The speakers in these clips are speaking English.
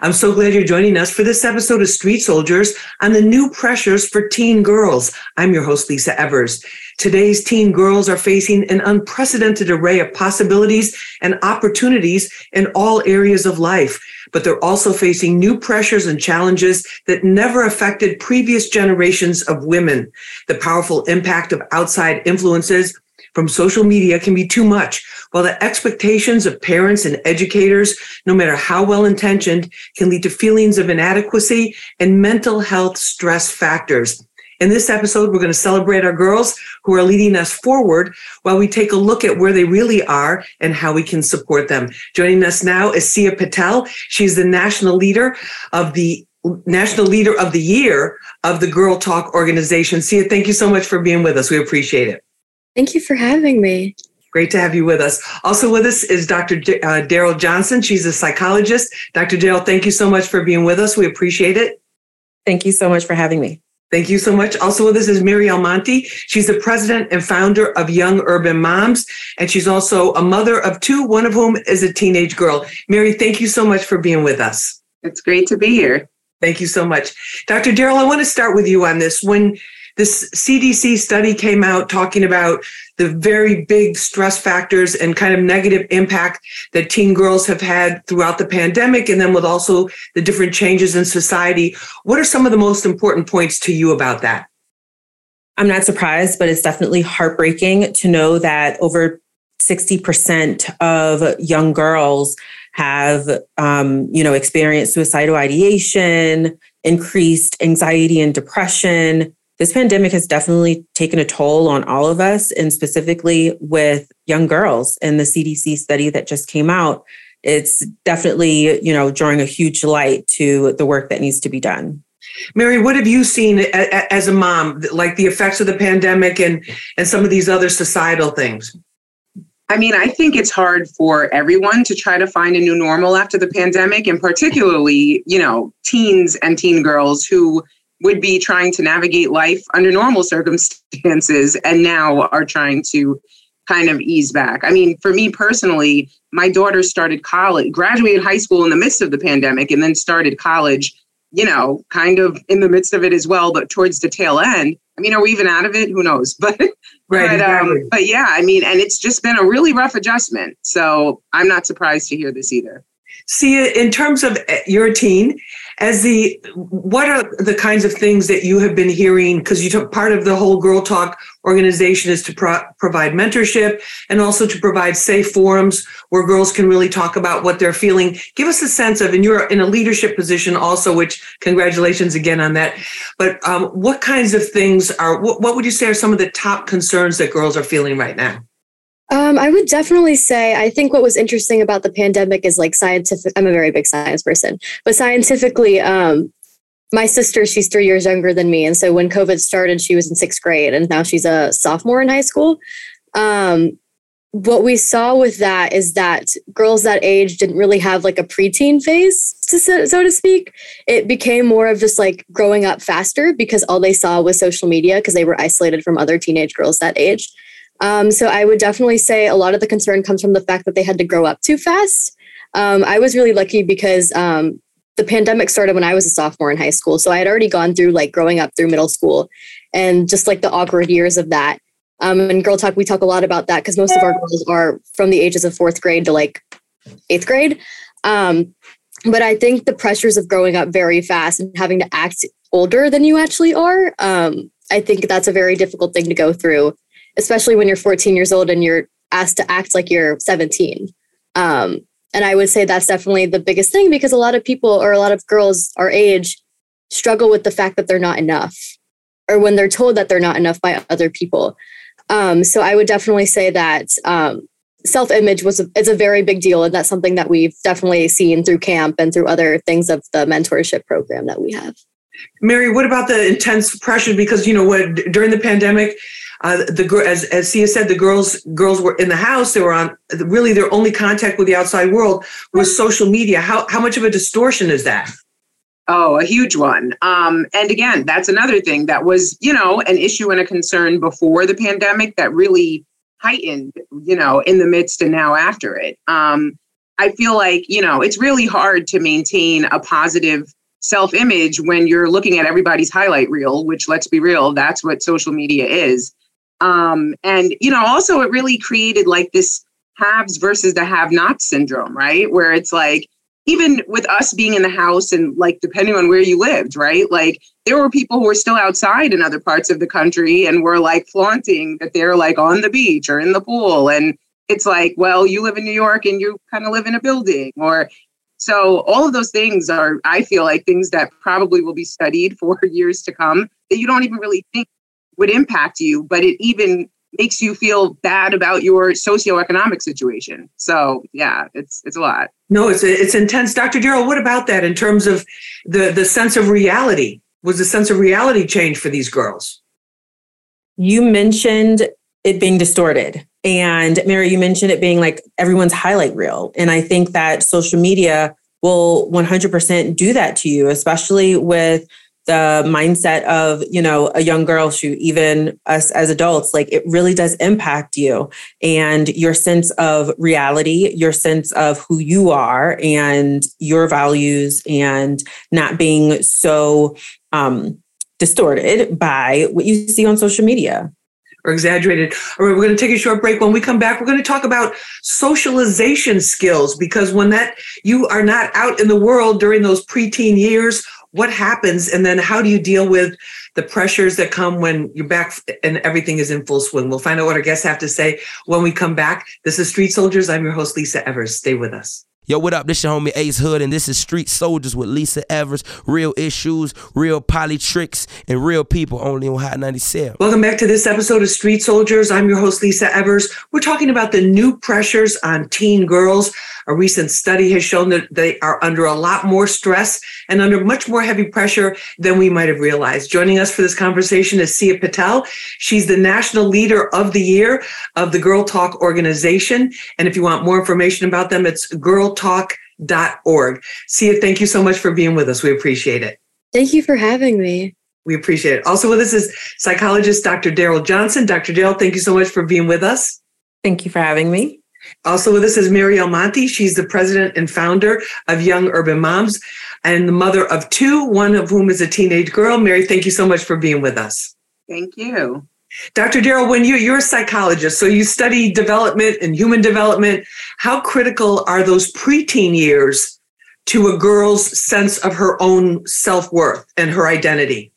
I'm so glad you're joining us for this episode of Street Soldiers on the new pressures for teen girls. I'm your host, Lisa Evers. Today's teen girls are facing an unprecedented array of possibilities and opportunities in all areas of life, but they're also facing new pressures and challenges that never affected previous generations of women. The powerful impact of outside influences from social media can be too much, while the expectations of parents and educators, no matter how well intentioned, can lead to feelings of inadequacy and mental health stress factors. In this episode, we're going to celebrate our girls who are leading us forward while we take a look at where they really are and how we can support them. Joining us now is Sia Patel. She's the national leader of the National Leader of the Year of the Girl Talk organization. Sia, thank you so much for being with us. We appreciate it. Thank you for having me. Great to have you with us. Also with us is Dr. D- uh, Daryl Johnson. She's a psychologist. Dr. Daryl, thank you so much for being with us. We appreciate it. Thank you so much for having me. Thank you so much. Also with us is Mary Almonte. She's the president and founder of Young Urban Moms, and she's also a mother of two, one of whom is a teenage girl. Mary, thank you so much for being with us. It's great to be here. Thank you so much. Dr. Daryl, I want to start with you on this. When this CDC study came out talking about the very big stress factors and kind of negative impact that teen girls have had throughout the pandemic, and then with also the different changes in society. What are some of the most important points to you about that? I'm not surprised, but it's definitely heartbreaking to know that over 60% of young girls have, um, you know, experienced suicidal ideation, increased anxiety and depression, this pandemic has definitely taken a toll on all of us, and specifically with young girls. And the CDC study that just came out, it's definitely, you know, drawing a huge light to the work that needs to be done. Mary, what have you seen as a mom, like the effects of the pandemic and and some of these other societal things? I mean, I think it's hard for everyone to try to find a new normal after the pandemic, and particularly, you know, teens and teen girls who would be trying to navigate life under normal circumstances and now are trying to kind of ease back. I mean, for me personally, my daughter started college, graduated high school in the midst of the pandemic, and then started college, you know, kind of in the midst of it as well, but towards the tail end. I mean, are we even out of it? Who knows? But right, but, um, but yeah, I mean, and it's just been a really rough adjustment. So I'm not surprised to hear this either. Sia, in terms of eh, your teen, as the what are the kinds of things that you have been hearing? Because you took part of the whole girl talk organization is to pro- provide mentorship and also to provide safe forums where girls can really talk about what they're feeling. Give us a sense of and you're in a leadership position also which congratulations again on that. But um, what kinds of things are what, what would you say are some of the top concerns that girls are feeling right now um, I would definitely say I think what was interesting about the pandemic is like scientific. I'm a very big science person, but scientifically, um, my sister, she's three years younger than me, and so when COVID started, she was in sixth grade, and now she's a sophomore in high school. Um, what we saw with that is that girls that age didn't really have like a preteen phase, to, so to speak. It became more of just like growing up faster because all they saw was social media because they were isolated from other teenage girls that age. Um, so I would definitely say a lot of the concern comes from the fact that they had to grow up too fast. Um, I was really lucky because um, the pandemic started when I was a sophomore in high school. So I had already gone through like growing up through middle school and just like the awkward years of that. Um, and Girl Talk, we talk a lot about that because most of our girls are from the ages of fourth grade to like eighth grade. Um, but I think the pressures of growing up very fast and having to act older than you actually are, um, I think that's a very difficult thing to go through especially when you're 14 years old and you're asked to act like you're 17. Um, and I would say that's definitely the biggest thing because a lot of people or a lot of girls our age struggle with the fact that they're not enough or when they're told that they're not enough by other people. Um, so I would definitely say that um, self-image was a, a very big deal and that's something that we've definitely seen through camp and through other things of the mentorship program that we have. Mary, what about the intense pressure? Because you know what, during the pandemic, uh, the as as Sia said, the girls girls were in the house. They were on really their only contact with the outside world was social media. How how much of a distortion is that? Oh, a huge one. Um, and again, that's another thing that was you know an issue and a concern before the pandemic that really heightened you know in the midst and now after it. Um, I feel like, you know, it's really hard to maintain a positive self image when you're looking at everybody's highlight reel, which let's be real, that's what social media is. Um, and, you know, also it really created like this haves versus the have not syndrome, right? Where it's like, even with us being in the house and like depending on where you lived, right? Like there were people who were still outside in other parts of the country and were like flaunting that they're like on the beach or in the pool. And it's like, well, you live in New York and you kind of live in a building or so all of those things are, I feel like things that probably will be studied for years to come that you don't even really think would impact you, but it even makes you feel bad about your socioeconomic situation. So yeah, it's it's a lot. No, it's it's intense. Dr. Darrell, what about that in terms of the the sense of reality? Was the sense of reality change for these girls? You mentioned it being distorted. And Mary, you mentioned it being like everyone's highlight reel. And I think that social media will 100% do that to you, especially with the mindset of you know a young girl shoot even us as adults like it really does impact you and your sense of reality your sense of who you are and your values and not being so um, distorted by what you see on social media or exaggerated. All right, we're going to take a short break. When we come back, we're going to talk about socialization skills because when that you are not out in the world during those preteen years what happens and then how do you deal with the pressures that come when you're back and everything is in full swing? We'll find out what our guests have to say when we come back. This is street soldiers. I'm your host lisa evers. Stay with us Yo, what up? This your homie Ace Hood, and this is Street Soldiers with Lisa Evers. Real issues, real poly tricks, and real people only on Hot 97. Welcome back to this episode of Street Soldiers. I'm your host, Lisa Evers. We're talking about the new pressures on teen girls. A recent study has shown that they are under a lot more stress and under much more heavy pressure than we might have realized. Joining us for this conversation is Sia Patel. She's the national leader of the year of the Girl Talk organization. And if you want more information about them, it's girltalk.org. Sia, thank you so much for being with us. We appreciate it. Thank you for having me. We appreciate it. Also with us is psychologist Dr. Daryl Johnson. Dr. Darrell, thank you so much for being with us. Thank you for having me. Also with us is Mary Almonte. She's the president and founder of Young Urban Moms and the mother of two, one of whom is a teenage girl. Mary, thank you so much for being with us. Thank you. Dr. Darrell, when you, you're a psychologist, so you study development and human development, how critical are those preteen years to a girl's sense of her own self worth and her identity?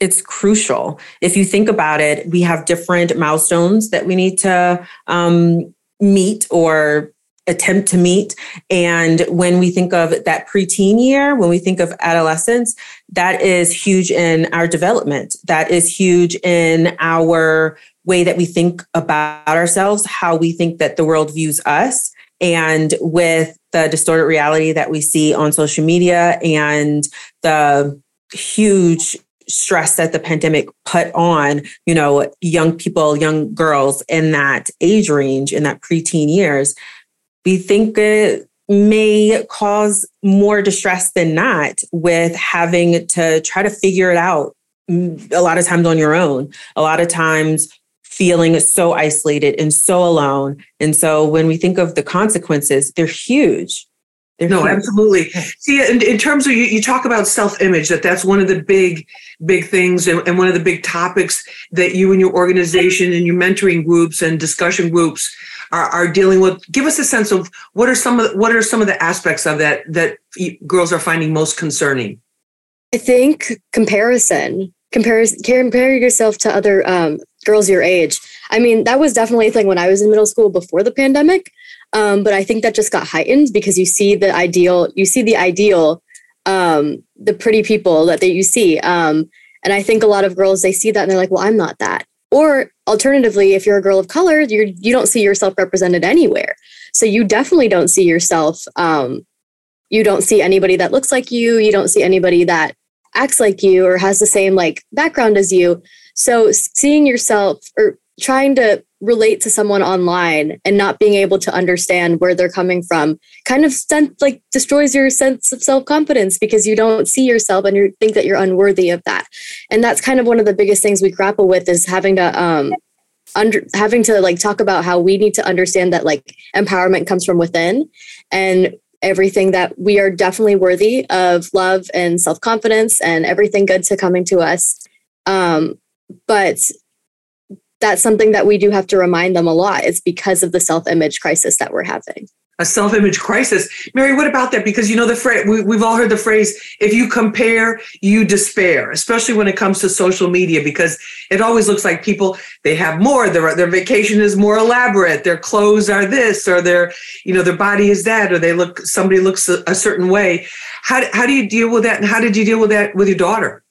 It's crucial. If you think about it, we have different milestones that we need to um, meet or attempt to meet. And when we think of that preteen year, when we think of adolescence, that is huge in our development. That is huge in our way that we think about ourselves, how we think that the world views us. And with the distorted reality that we see on social media and the huge stress that the pandemic put on, you know, young people, young girls in that age range, in that preteen years, we think it may cause more distress than not with having to try to figure it out mm, a lot of times on your own, a lot of times feeling so isolated and so alone. And so when we think of the consequences, they're huge. They're no, huge. absolutely. Sia, in, in terms of you, you talk about self-image, that that's one of the big, big things and, and one of the big topics that you and your organization and your mentoring groups and discussion groups are, are dealing with. Give us a sense of what are some of what are some of the aspects of that that girls are finding most concerning. I think comparison. Compare, compare yourself to other um, girls your age. I mean, that was definitely a thing when I was in middle school before the pandemic. Um, but I think that just got heightened because you see the ideal, you see the ideal, um, the pretty people that they, you see. Um, and I think a lot of girls they see that and they're like, well, I'm not that. Or alternatively, if you're a girl of color, you're you don't see yourself represented anywhere. So you definitely don't see yourself. Um, you don't see anybody that looks like you. You don't see anybody that acts like you or has the same like background as you. So seeing yourself or trying to relate to someone online and not being able to understand where they're coming from kind of like destroys your sense of self-confidence because you don't see yourself and you think that you're unworthy of that. And that's kind of one of the biggest things we grapple with is having to um, under having to like talk about how we need to understand that like empowerment comes from within and everything that we are definitely worthy of love and self-confidence and everything good to coming to us. Um, but that's something that we do have to remind them a lot is because of the self-image crisis that we're having a self-image crisis. Mary, what about that? Because you know the phrase we, we've all heard the phrase: "If you compare, you despair." Especially when it comes to social media, because it always looks like people they have more. Their their vacation is more elaborate. Their clothes are this, or their you know their body is that, or they look somebody looks a, a certain way. How how do you deal with that? And how did you deal with that with your daughter?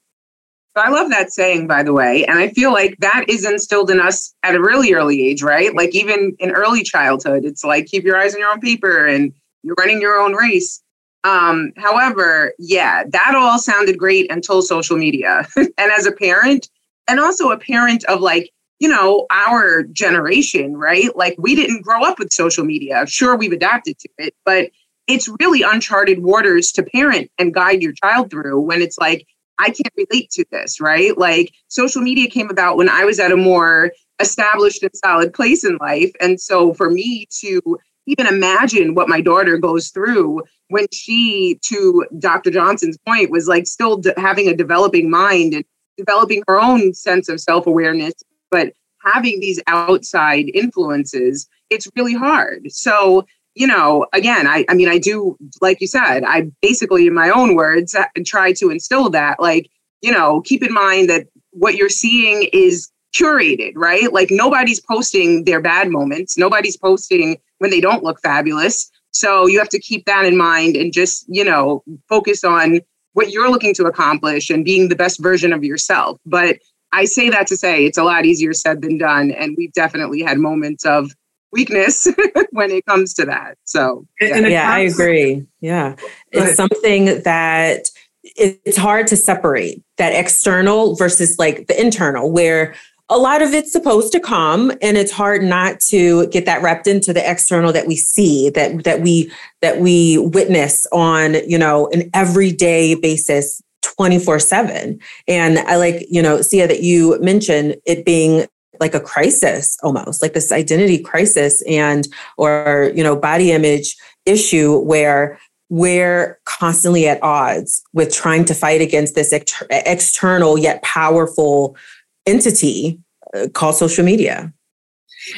I love that saying, by the way. And I feel like that is instilled in us at a really early age, right? Like even in early childhood, it's like keep your eyes on your own paper and you're running your own race. Um, however, yeah, that all sounded great until social media. and as a parent, and also a parent of like, you know, our generation, right? Like we didn't grow up with social media. Sure, we've adapted to it, but it's really uncharted waters to parent and guide your child through when it's like, I can't relate to this, right? Like social media came about when I was at a more established and solid place in life. And so for me to even imagine what my daughter goes through when she, to Dr. Johnson's point, was like still de- having a developing mind and developing her own sense of self awareness, but having these outside influences, it's really hard. So you know, again, I, I mean, I do, like you said, I basically, in my own words, uh, try to instill that, like, you know, keep in mind that what you're seeing is curated, right? Like nobody's posting their bad moments. Nobody's posting when they don't look fabulous. So you have to keep that in mind and just, you know, focus on what you're looking to accomplish and being the best version of yourself. But I say that to say it's a lot easier said than done. And we've definitely had moments of, weakness when it comes to that. So, yeah, yeah I agree. Yeah. It's something that it's hard to separate that external versus like the internal, where a lot of it's supposed to come and it's hard not to get that wrapped into the external that we see that that we that we witness on you know an everyday basis 24 7 and i like you know sia that you mentioned it being like a crisis almost like this identity crisis and or you know body image issue where we're constantly at odds with trying to fight against this ex- external yet powerful entity uh, called social media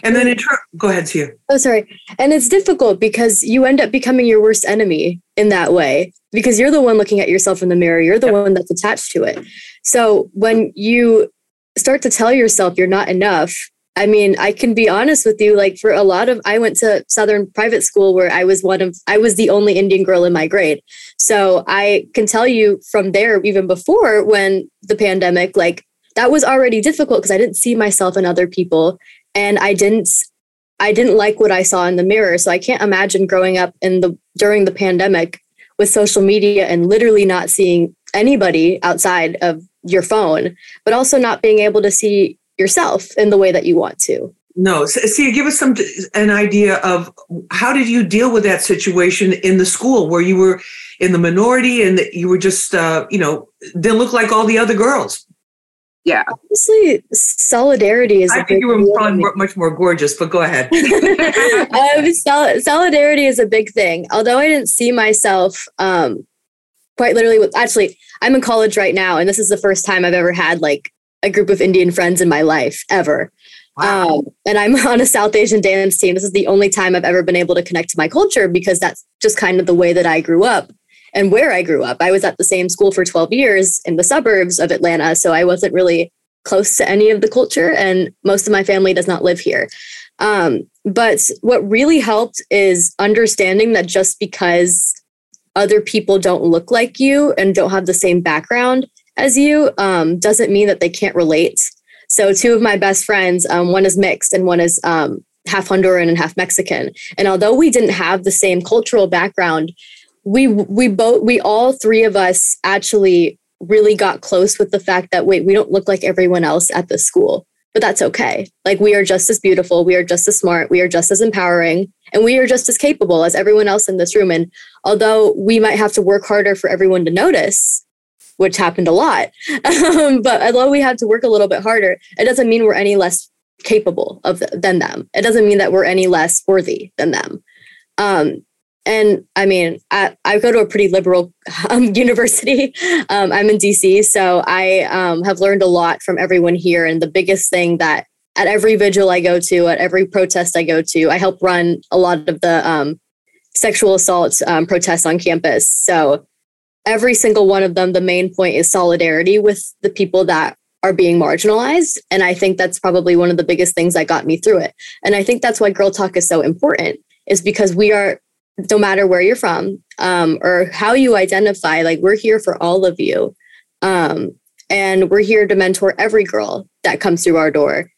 and then turn go ahead Sia. oh sorry and it's difficult because you end up becoming your worst enemy in that way because you're the one looking at yourself in the mirror you're the yep. one that's attached to it so when you start to tell yourself you're not enough I mean, I can be honest with you. Like for a lot of, I went to Southern private school where I was one of, I was the only Indian girl in my grade. So I can tell you from there, even before when the pandemic, like that was already difficult because I didn't see myself in other people, and I didn't, I didn't like what I saw in the mirror. So I can't imagine growing up in the during the pandemic with social media and literally not seeing anybody outside of your phone, but also not being able to Sia yourself in the way that you want to. No, see, give us some an idea of how did you deal with that situation in the school where you were in the minority and you were just, uh, you know, didn't look like all the other girls. Yeah, honestly, solidarity is. I think you were probably more, much more gorgeous, but go ahead. um, sol- solidarity is a big thing. Although I didn't see myself um, quite literally with actually i'm in college right now and this is the first time i've ever had like a group of indian friends in my life ever. Wow. um, and i'm on a south asian dance team. This is the only time i've ever been able to connect to my culture because that's just kind of the way that i grew up and where i grew up. I was at the same school for 12 years in the suburbs of atlanta so i wasn't really close to any of the culture and most of my family does not live here. Um, but what really helped is understanding that just because other people don't look like you and don't have the same background as you um, doesn't mean that they can't relate. So, two of my best friends, um, one is mixed and one is um, half Honduran and half Mexican. And although we didn't have the same cultural background, we we both we all three of us actually really got close with the fact that wait, we don't look like everyone else at the school, but that's okay. Like we are just as beautiful, we are just as smart, we are just as empowering, and we are just as capable as everyone else in this room. And although we might have to work harder for everyone to notice, which happened a lot, um, but although we have to work a little bit harder, it doesn't mean we're any less capable of than them. It doesn't mean that we're any less worthy than them. Um, and I mean, I, I, go to a pretty liberal um, university. Um, I'm in DC, so I um, have learned a lot from everyone here. And the biggest thing that at every vigil I go to, at every protest I go to, I help run a lot of the um, sexual assault um, protests on campus. So every single one of them, the main point is solidarity with the people that are being marginalized. And I think that's probably one of the biggest things that got me through it. And I think that's why Girl Talk is so important, is because we are, no matter where you're from um, or how you identify, like we're here for all of you. Um, and we're here to mentor every girl that comes through our door.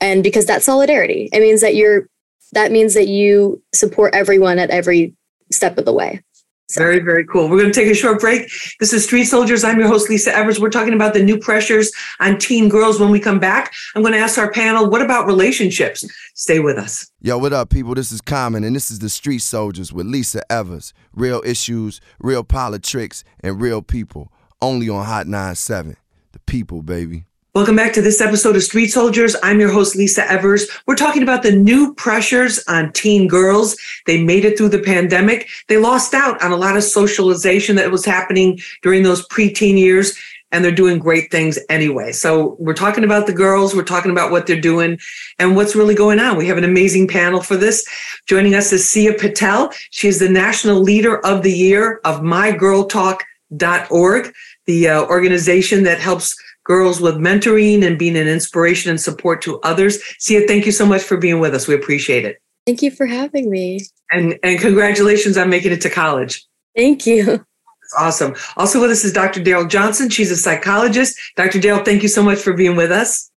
And because that's solidarity, it means that you're, that means that you support everyone at every step of the way. So. Very, very cool. We're going to take a short break. This is Street Soldiers. I'm your host, Lisa Evers. We're talking about the new pressures on teen girls. When we come back, I'm going to ask our panel, what about relationships? Stay with us. Yo, what up, people? This is Common, and this is the Street Soldiers with Lisa Evers. Real issues, real politics, and real people. Only on Hot 97. The people, baby. Welcome back to this episode of Street Soldiers. I'm your host, Lisa Evers. We're talking about the new pressures on teen girls. They made it through the pandemic. They lost out on a lot of socialization that was happening during those preteen years, and they're doing great things anyway. So we're talking about the girls. We're talking about what they're doing and what's really going on. We have an amazing panel for this. Joining us is Sia Patel. She is the national leader of the year of mygirltalk.org, the uh, organization that helps girls with mentoring and being an inspiration and support to others. Sia, thank you so much for being with us. We appreciate it. Thank you for having me. And and congratulations on making it to college. Thank you. awesome. Also with us is Dr. Daryl Johnson. She's a psychologist. Dr. Daryl, thank you so much for being with us.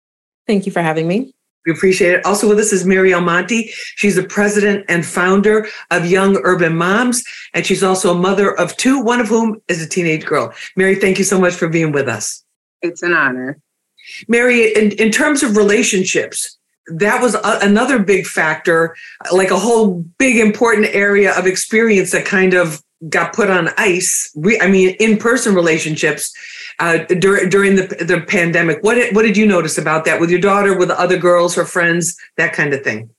Thank you for having me. We appreciate it. Also with us is Mary Almonte. She's the president and founder of Young Urban Moms, and she's also a mother of two, one of whom is a teenage girl. Mary, thank you so much for being with us. It's an honor. Mary, in, in terms of relationships, that was a, another big factor, like a whole big important area of experience that kind of got put on ice. We, I mean, in-person relationships uh, during during the the pandemic. What did, what did you notice about that with your daughter, with other girls, her friends, that kind of thing?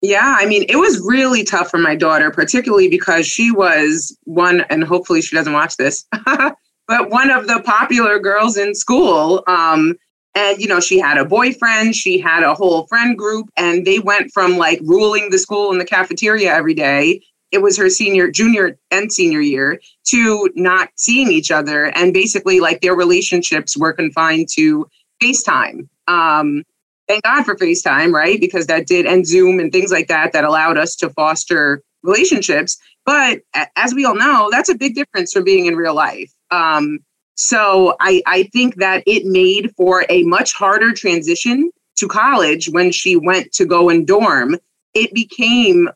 Yeah, I mean, it was really tough for my daughter, particularly because she was one, and hopefully she doesn't watch this. but one of the popular girls in school. Um, and, you know, she had a boyfriend, she had a whole friend group, and they went from like ruling the school in the cafeteria every day. It was her senior, junior, and senior year to not seeing each other. And basically, like their relationships were confined to FaceTime. Um, thank God for FaceTime, right? Because that did, and Zoom and things like that, that allowed us to foster relationships. But as we all know, that's a big difference from being in real life. Um, so I, I think that it made for a much harder transition to college when she went to go and dorm. It became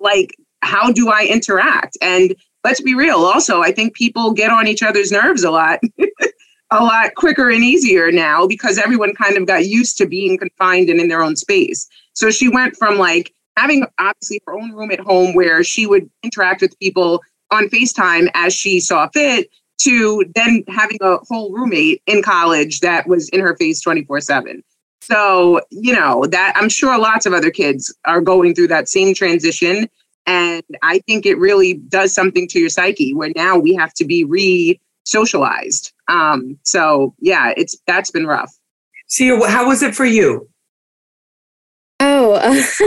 like, how do I interact? And let's be real, also, I think people get on each other's nerves a lot. a lot quicker and easier now because everyone kind of got used to being confined and in their own space. So she went from like having obviously her own room at home where she would interact with people on FaceTime as she saw fit to then having a whole roommate in college that was in her face 24 7. So, you know, that I'm sure lots of other kids are going through that same transition. And I think it really does something to your psyche where now we have to be re socialized. Um, so yeah, it's that's been rough. Sia, how was it for you? Oh, uh, this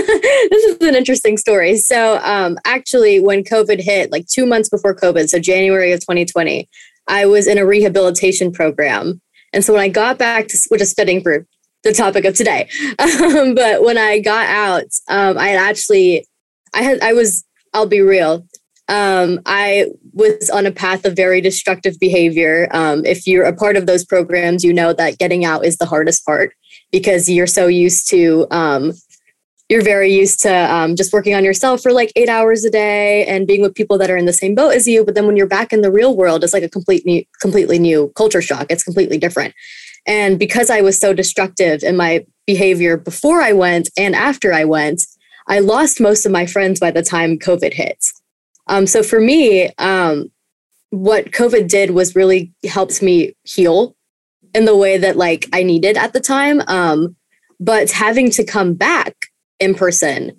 is an interesting story. So, um, actually, when COVID hit, like two months before COVID, so January of 2020, I was in a rehabilitation program. And so when I got back to, which is studying for the topic of today, um, but when I got out, um, I actually, I had, I was, I'll be real, um, I was on a path of very destructive behavior. Um, if you're a part of those programs, you know that getting out is the hardest part because you're so used to um, you're very used to um, just working on yourself for like eight hours a day and being with people that are in the same boat as you. But then when you're back in the real world, it's like a complete new, completely new culture shock. It's completely different. And because I was so destructive in my behavior before I went and after I went, I lost most of my friends by the time COVID hit. Um, so for me, um, what COVID did was really helped me heal in the way that like I needed at the time. Um, but having to come back in person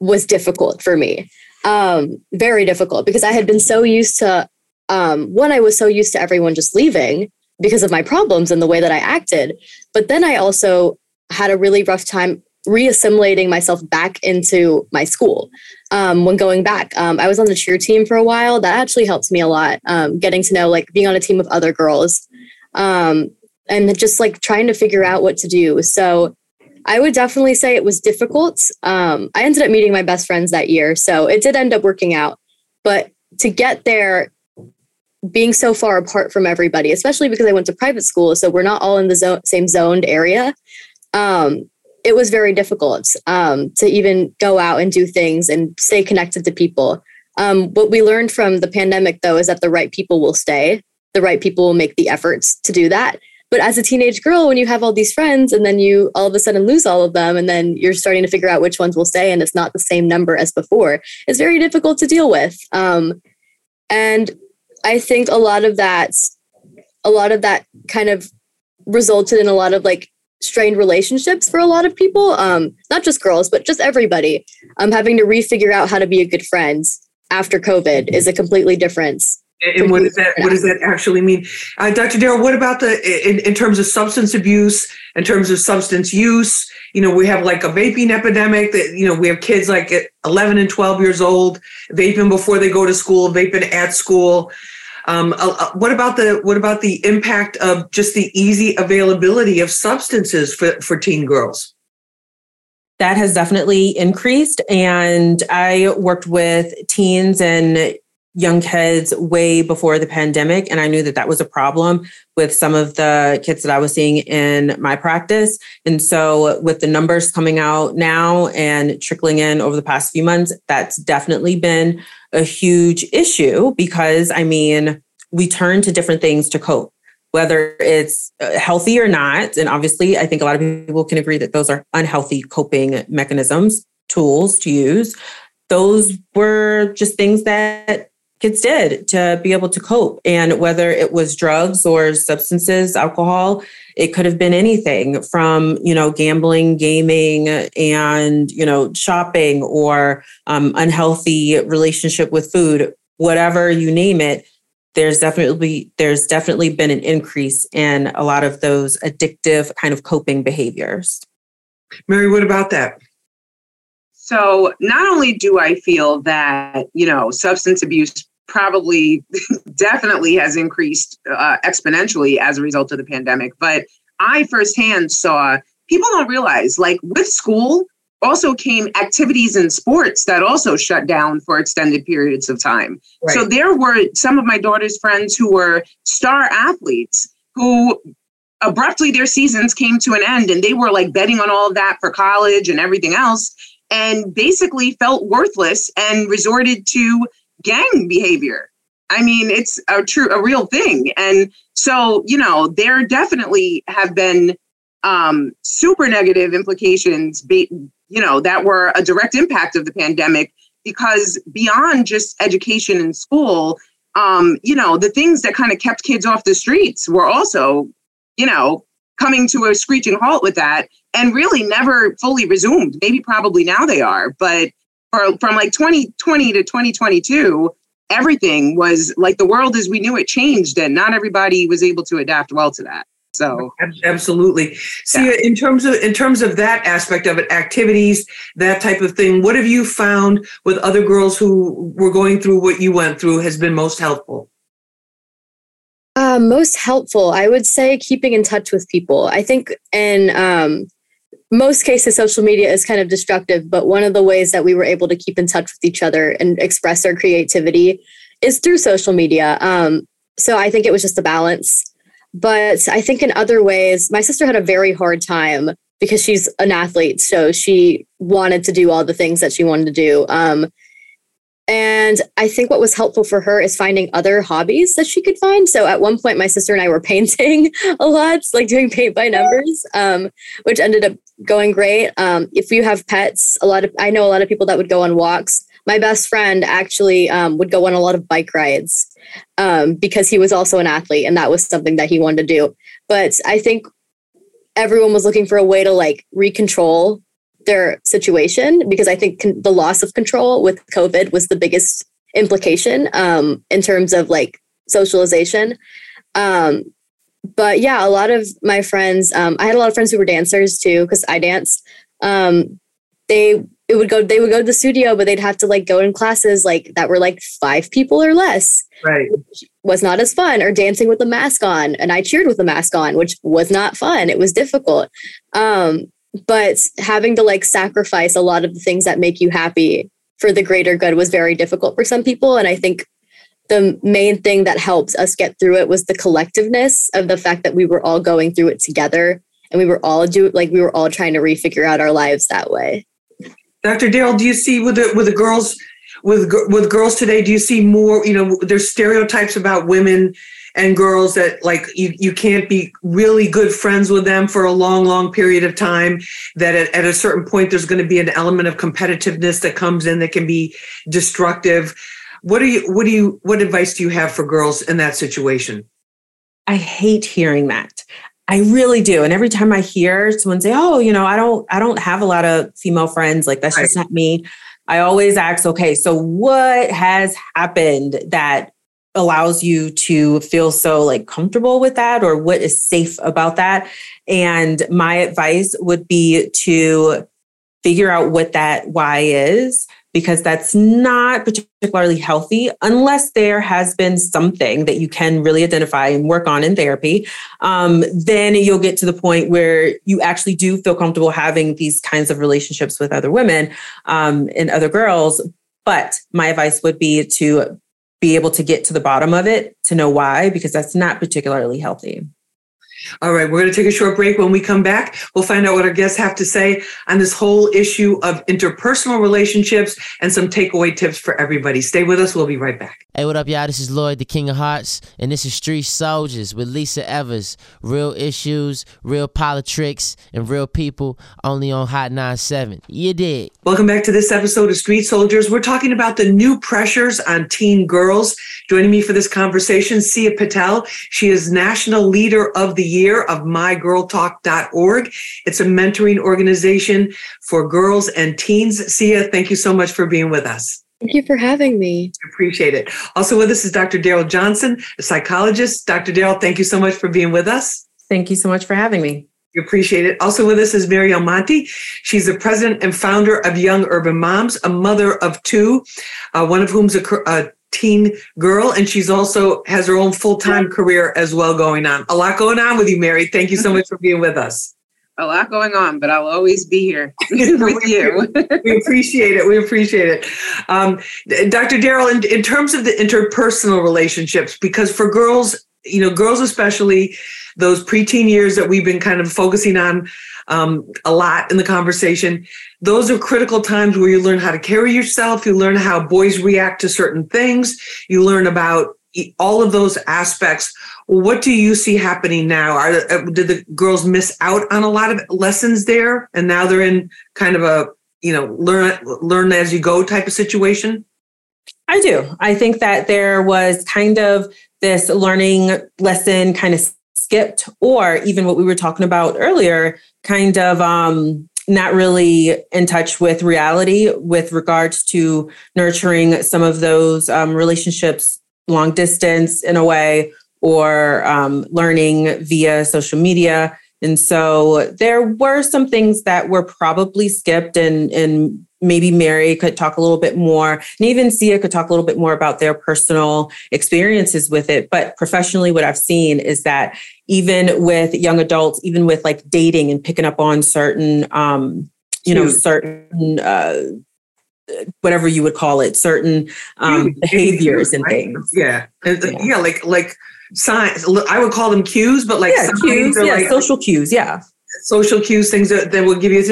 was difficult for me. Um, very difficult because I had been so used to um, one, I was so used to everyone just leaving because of my problems and the way that I acted. But then I also had a really rough time reassimilating myself back into my school um, when going back. Um, I was on the cheer team for a while. That actually helped me a lot, um, getting to know like being on a team with other girls um, and just like trying to figure out what to do. So I would definitely say it was difficult. Um, I ended up meeting my best friends that year. So it did end up working out. But to get there, being so far apart from everybody, especially because I went to private school, so we're not all in the same zoned area. Um, it was very difficult um, to even go out and do things and stay connected to people. Um, what we learned from the pandemic, though, is that the right people will stay. The right people will make the efforts to do that. But as a teenage girl, when you have all these friends and then you all of a sudden lose all of them, and then you're starting to figure out which ones will stay, and it's not the same number as before, it's very difficult to deal with. Um, and I think a lot of that, a lot of that kind of resulted in a lot of like strained relationships for a lot of people. Um not just girls but just everybody. Um having to refigure out how to be a good friend after covid is a completely different and what does that what does that actually mean? Uh, dr darrell what about the in, in terms of substance abuse in terms of substance use? You know we have like a vaping epidemic that you know we have kids like at 11 and 12 years old vaping before they go to school vaping at school. Um, uh, uh, what about the what about the impact of just the easy availability of substances for, for teen girls? That has definitely increased and i worked with teens and young kids way before the pandemic. And I knew that that was a problem with some of the kids that I was seeing in my practice. And so, with the numbers coming out now and trickling in over the past few months, that's definitely been a huge issue because I mean, we turn to different things to cope. Whether it's uh, healthy or not. And obviously, I think a lot of people can agree that those are unhealthy coping mechanisms, tools to use. Those were just things that kids did to be able to cope. And whether it was drugs or substances, alcohol, it could have been anything from, you know, gambling, gaming, and, you know, shopping or um, unhealthy relationship with food, whatever you name it. There's definitely there's definitely been an increase in a lot of those addictive kind of coping behaviors. Mary, what about that? So, not only do I feel that, you know, substance abuse probably definitely has increased uh, exponentially as a result of the pandemic. But I firsthand saw people don't realize, like with school, also came activities and sports that also shut down for extended periods of time. Right. So there were some of my daughter's friends who were star athletes who abruptly their seasons came to an end and they were like betting on all of that for college and everything else and basically felt worthless and resorted to gang behavior. I mean, it's a true, a real thing. And so, you know, there definitely have been um, super negative implications, be, you know, that were a direct impact of the pandemic because beyond just education in school, um, you know, the things that kind of kept kids off the streets were also, you know, coming to a screeching halt with that and really never fully resumed. Maybe probably now they are, but for, from like 2020 to 2022, everything was like the world as we knew it changed, and not everybody was able to adapt well to that. So absolutely. Sia, yeah. in terms of in terms of that aspect of it, activities, that type of thing. What have you found with other girls who were going through what you went through has been most helpful? Uh, most helpful, I would say, keeping in touch with people. I think, and um, most cases social media is kind of destructive but one of the ways that we were able to keep in touch with each other and express our creativity is through social media. Um, so i think it was just a balance. But i think in other ways my sister had a very hard time because she's an athlete so she wanted to do all the things that she wanted to do. Um, and I think what was helpful for her is finding other hobbies that she could find. So at one point, my sister and I were painting a lot, like doing paint by numbers, um, which ended up going great. Um, if you have pets, a lot of I know a lot of people that would go on walks. My best friend actually um, would go on a lot of bike rides um, because he was also an athlete, and that was something that he wanted to do. But I think everyone was looking for a way to like recontrol their situation because I think con- the loss of control with COVID was the biggest implication um, in terms of like socialization. Um, but yeah, a lot of my friends, um, I had a lot of friends who were dancers too because I danced. Um, they it would go they would go to the studio, but they'd have to like go in classes like that were like five people or less. Right. Was not as fun, or dancing with the mask on. And I cheered with the mask on, which was not fun. It was difficult. Um, but having to like sacrifice a lot of the things that make you happy for the greater good was very difficult for some people. And I think the main thing that helped us get through it was the collectiveness of the fact that we were all going through it together and we were all do like we were all trying to refigure out our lives that way. Dr. Daryl, do you see with the with the girls with with girls today? Do you see more? You know, there's stereotypes about women and girls that like you you can't be really good friends with them for a long long period of time that at, at a certain point there's going to be an element of competitiveness that comes in that can be destructive what do you what do you what advice do you have for girls in that situation i hate hearing that I really do. And every time I hear someone say, "Oh, you know, I don't I don't have a lot of female friends, like that's just not me." I always ask, "Okay, so what has happened that allows you to feel so like comfortable with that or what is safe about that?" And my advice would be to figure out what that why is because that's not particularly healthy unless there has been something that you can really identify and work on in therapy. Um, then you'll get to the point where you actually do feel comfortable having these kinds of relationships with other women um, and other girls. But my advice would be to be able to get to the bottom of it to know why, because that's not particularly healthy. All right, we're going to take a short break. When we come back, we'll find out what our guests have to say on this whole issue of interpersonal relationships and some takeaway tips for everybody. Stay with us. We'll be right back. Hey, what up, y'all? This is Lloyd, the King of Hearts, and this is Street Soldiers with Lisa Evers. Real issues, real politics, and real people only on Hot 97. You did. Welcome back to this episode of Street Soldiers. We're talking about the new pressures on teen girls. Joining me for this conversation, Sia Patel. She is National Leader of the Year of MyGirlTalk.org. It's a mentoring organization for girls and teens. Sia, thank you so much for being with us. Thank you for having me. Appreciate it. Also with us is Dr. Daryl Johnson, a psychologist. Dr. Daryl, thank you so much for being with us. Thank you so much for having me. We appreciate it. Also with us is Mary Almonte. She's the president and founder of Young Urban Moms, a mother of two, uh, one of whom's a, a teen girl, and she's also has her own full time career as well going on. A lot going on with you, Mary. Thank you so much for being with us. A lot going on, but I'll always be here with you. we appreciate it. We appreciate it. Um, Dr. Daryl, in, in terms of the interpersonal relationships, because for girls, you know, girls especially, those preteen years that we've been kind of focusing on um, a lot in the conversation, those are critical times where you learn how to carry yourself, you learn how boys react to certain things, you learn about all of those aspects. What do you see happening now? Are uh, did the girls miss out on a lot of lessons there, and now they're in kind of a you know learn learn as you go type of situation? I do. I think that there was kind of this learning lesson kind of skipped, or even what we were talking about earlier, kind of um, not really in touch with reality with regards to nurturing some of those um, relationships long distance in a way or um, learning via social media. And so there were some things that were probably skipped and, and maybe Mary could talk a little bit more, and even Sia could talk a little bit more about their personal experiences with it. But professionally, what I've seen is that even with young adults, even with like dating and picking up on certain, um, you know, certain, uh, whatever you would call it, certain um, behaviors and things. Yeah. yeah, yeah, like like signs. I would call them cues, but like yeah, cues, yeah, like, social cues, yeah. Social cues, things that, that will give you.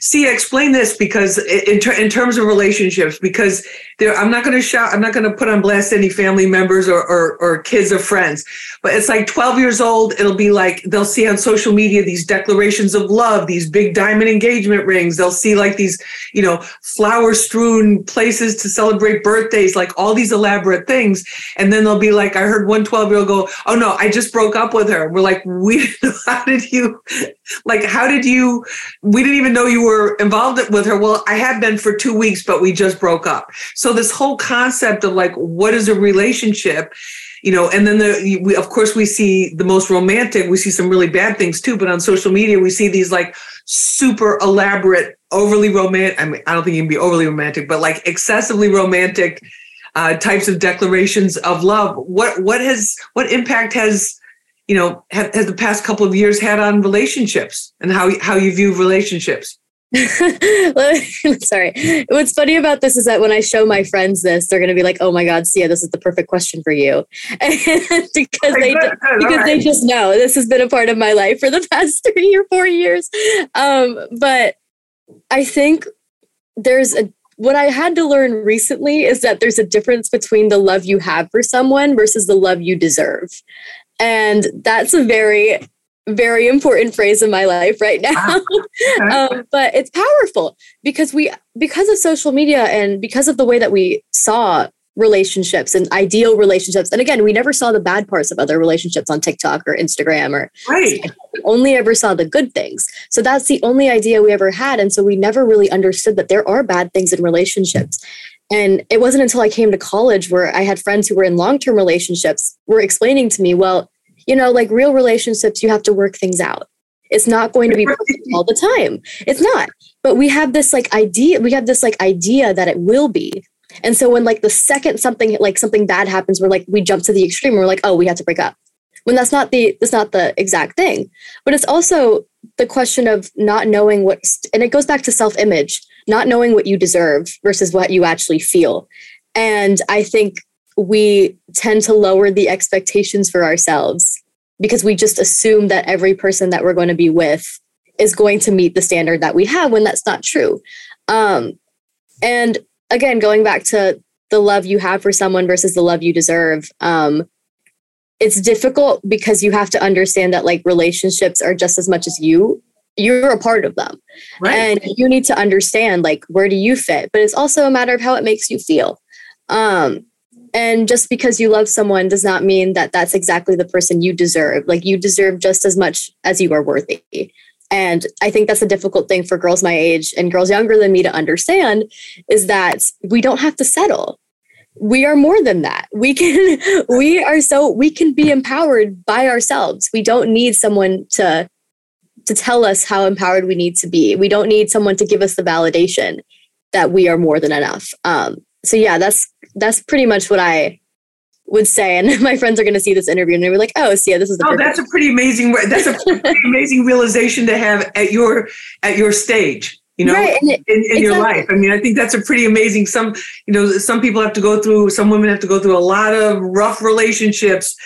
Sia, explain this because in, ter- in terms of relationships, because there, I'm not going to shout, I'm not going to put on blast any family members or, or, or kids or friends, but it's like 12 years old. It'll be like they'll see on social media these declarations of love, these big diamond engagement rings. They'll see like these, you know, flower strewn places to celebrate birthdays, like all these elaborate things. And then they'll be like, I heard one 12 year old go, Oh no, I just broke up with her. We're like, we, how did you, like, how did you, we didn't even know you were involved with her. Well, I have been for two weeks, but we just broke up. So this whole concept of like, what is a relationship? you know and then the we, of course we see the most romantic we see some really bad things too but on social media we see these like super elaborate overly romantic i mean i don't think you can be overly romantic but like excessively romantic uh, types of declarations of love what what has what impact has you know have, has the past couple of years had on relationships and how how you view relationships Sorry. What's funny about this is that when I show my friends this, they're going to be like, "Oh my God, Sia, this is the perfect question for you," because they because they just know this has been a part of my life for the past three or four years. Um, but I think there's a what I had to learn recently is that there's a difference between the love you have for someone versus the love you deserve. And that's a very very important phrase in my life right now. um, but it's powerful because we because of social media and because of the way that we saw relationships and ideal relationships. And again, we never saw the bad parts of other relationships on TikTok or Instagram or right. We only ever saw the good things. So that's the only idea we ever had. And so we never really understood that there are bad things in relationships. And it wasn't until I came to college where I had friends who were in long-term relationships were explaining to me, well, you know, like real relationships, you have to work things out. It's not going to be perfect all the time. It's not. But we have this like idea, we have this like idea that it will be. And so when like the second something like something bad happens, we're like we jump to the extreme. We're like, oh, we have to break up. When that's not the that's not the exact thing. But it's also the question of not knowing what and it goes back to self-image, not knowing what you deserve versus what you actually feel. And I think we tend to lower the expectations for ourselves because we just assume that every person that we're going to be with is going to meet the standard that we have when that's not true. Um, and again, going back to the love you have for someone versus the love you deserve, um, it's difficult because you have to understand that like relationships are just as much as you you're a part of them right. and you need to understand like where do you fit but it's also a matter of how it makes you feel um and just because you love someone does not mean that that's exactly the person you deserve. Like you deserve just as much as you are worthy. And I think that's a difficult thing for girls my age and girls younger than me to understand is that we don't have to settle. We are more than that. We can we are so we can be empowered by ourselves. We don't need someone to to tell us how empowered we need to be. We don't need someone to give us the validation that we are more than enough. Um, so yeah, that's that's pretty much what I would say. And my friends are going to Sia this interview and they were like, "Oh, see, yeah, this is the." Oh, that's a pretty amazing. That's a pretty amazing realization to have at your at your stage. You know, right. in, in exactly. your life. I mean, I think that's a pretty amazing. Some, you know, some people have to go through. Some women have to go through a lot of rough relationships.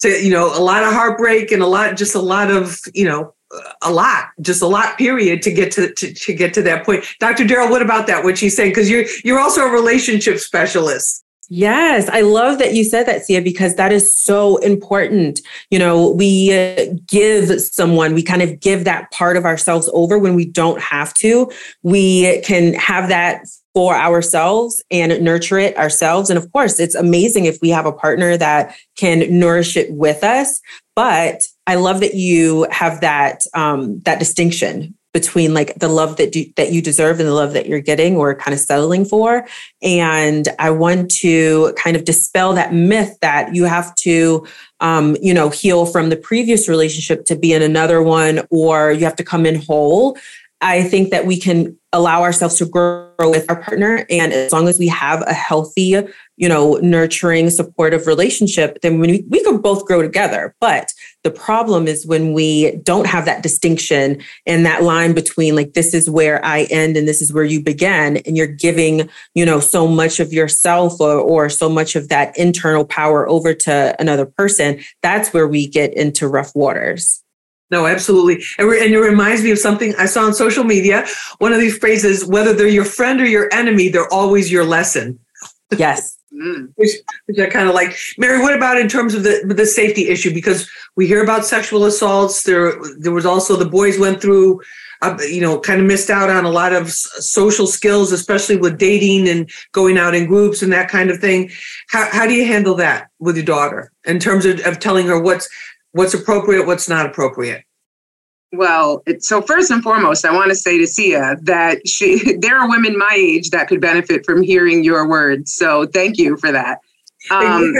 To you know, a lot of heartbreak and a lot, just a lot of you know, a lot, just a lot, period, to get to, to, to get to that point. Dr. Daryl, what about that? What she's saying? Because you're you're also a relationship specialist. Yes, I love that you said that, Sia, because that is so important. You know, we uh, give someone, we kind of give that part of ourselves over when we don't have to. We can have that for ourselves and nurture it ourselves. And of course, it's amazing if we have a partner that can nourish it with us. But I love that you have that um, that distinction between like the love that do, that you deserve and the love that you're getting or kind of settling for and i want to kind of dispel that myth that you have to um, you know heal from the previous relationship to be in another one or you have to come in whole I think that we can allow ourselves to grow with our partner. And as long as we have a healthy, you know, nurturing, supportive relationship, then we, we can both grow together. But the problem is when we don't have that distinction and that line between like, this is where I end and this is where you begin. And you're giving, you know, so much of yourself or, or so much of that internal power over to another person. That's where we get into rough waters. No, absolutely. And, re- and it reminds me of something I saw on social media. One of these phrases, whether they're your friend or your enemy, they're always your lesson. Yes. Which, which I kind of like. Mary, what about in terms of the the safety issue? Because we hear about sexual assaults. There, there was also the boys went through, uh, you know, kind of missed out on a lot of social skills, especially with dating and going out in groups and that kind of thing. How how do you handle that with your daughter in terms of, of telling her what's what's appropriate, what's not appropriate? Well, so first and foremost, I want to say to Sia that she there are women my age that could benefit from hearing your words. So thank you for that. Um,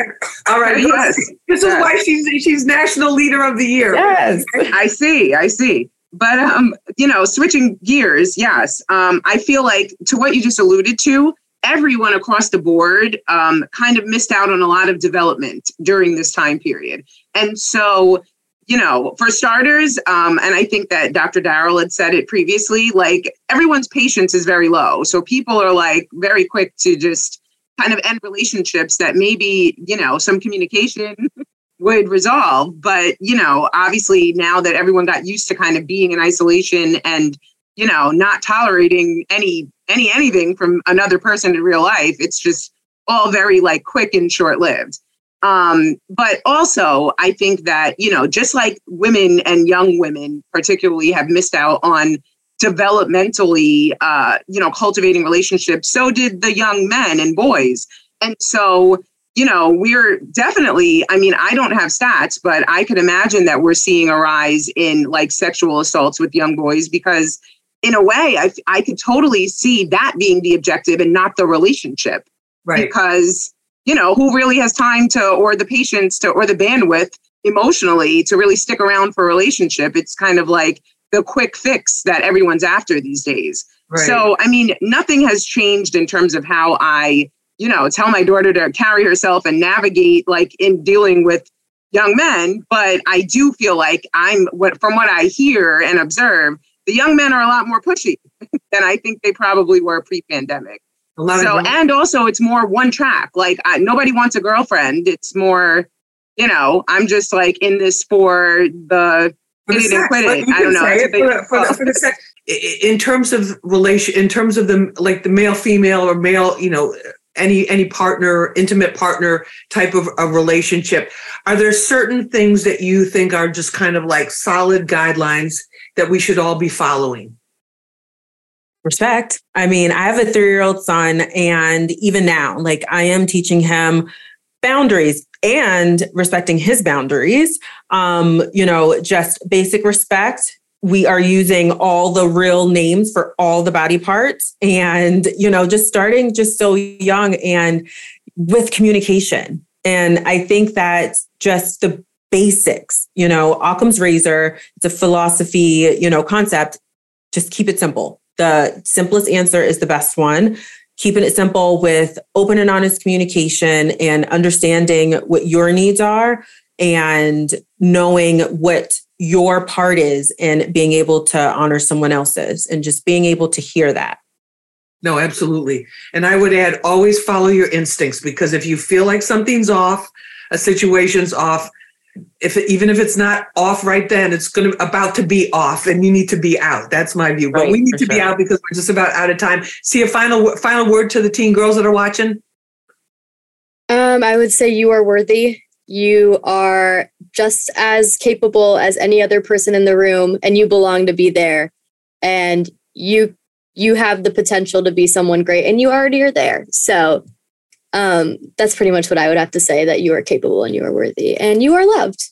All right, yes, this is yes. why she's she's national leader of the year. Yes. I see, I see. But um, you know, switching gears, yes. Um, I feel like to what you just alluded to, everyone across the board um, kind of missed out on a lot of development during this time period. And so, you know, for starters, um, and I think that Dr. Darrell had said it previously, like everyone's patience is very low. So people are like very quick to just kind of end relationships that maybe, you know, some communication would resolve. But, you know, obviously now that everyone got used to kind of being in isolation and, you know, not tolerating any any anything from another person in real life, it's just all very like quick and short-lived. Um, but also I think that, you know, just like women and young women particularly have missed out on developmentally uh, you know, cultivating relationships, so did the young men and boys. And so you know, we're definitely, I mean, I don't have stats, but I could imagine that we're seeing a rise in like sexual assaults with young boys because, in a way, I, I could totally see that being the objective and not the relationship. Right. Because, you know, who really has time to, or the patience to, or the bandwidth emotionally to really stick around for a relationship? It's kind of like the quick fix that everyone's after these days. Right. So, I mean, nothing has changed in terms of how I you know, tell my daughter to carry herself and navigate like in dealing with young men. But I do feel like I'm what from what I hear and observe, the young men are a lot more pushy than I think they probably were pre-pandemic. So and also it's more one track. Like I, nobody wants a girlfriend. It's more, you know, I'm just like in this for the For the hit it and sex, quit it. I don't know. it, for the- for the- for the sex. I- I- In terms of relation, in terms of the like the male female or male, you know, any any partner, intimate partner type of a relationship, are there certain things that you think are just kind of like solid guidelines that we should all be following? respect. I mean, I have a three year old son, and even now, like I am teaching him boundaries and respecting his boundaries. Um, you know, just basic respect. We are using all the real names for all the body parts, and you know, just starting just so young and with communication. And I think that just the basics, you know, Occam's razor, it's a philosophy, you know, concept. Just keep it simple the simplest answer is the best one. Keeping it simple with open and honest communication and understanding what your needs are and knowing what your part is in being able to honor someone else's and just being able to hear that. No, absolutely. And I would add always follow your instincts because if you feel like something's off, a situation's off, if it, even if it's not off right then, it's going to about to be off, and you need to be out. That's my view. But Right, we need for to be out because we're just about out of time. Sia final final word to the teen girls that are watching. Um, I would say you are worthy. You are just as capable as any other person in the room, and you belong to be there. And you you have the potential to be someone great, and you already are there. So um, that's pretty much what I would have to say. That you are capable and you are worthy, and you are loved.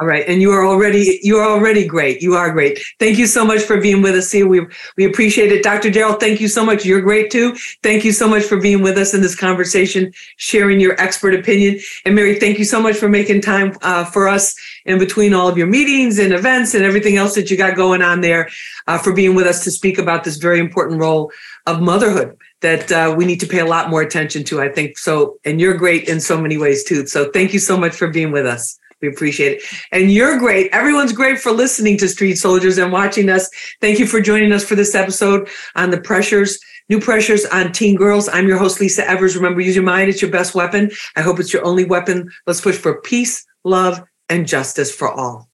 All right, and you are already you are already great. You are great. Thank you so much for being with us here. We we appreciate it, Dr. Gerald. Thank you so much. You're great too. Thank you so much for being with us in this conversation, sharing your expert opinion. And Mary, thank you so much for making time uh, for us in between all of your meetings and events and everything else that you got going on there, uh, for being with us to speak about this very important role of motherhood that uh, we need to pay a lot more attention to. I think so, and you're great in so many ways too. So thank you so much for being with us. We appreciate it. And you're great. Everyone's great for listening to Street Soldiers and watching us. Thank you for joining us for this episode on the pressures, new pressures on teen girls. I'm your host, Lisa Evers. Remember, use your mind. It's your best weapon. I hope it's your only weapon. Let's push for peace, love, and justice for all.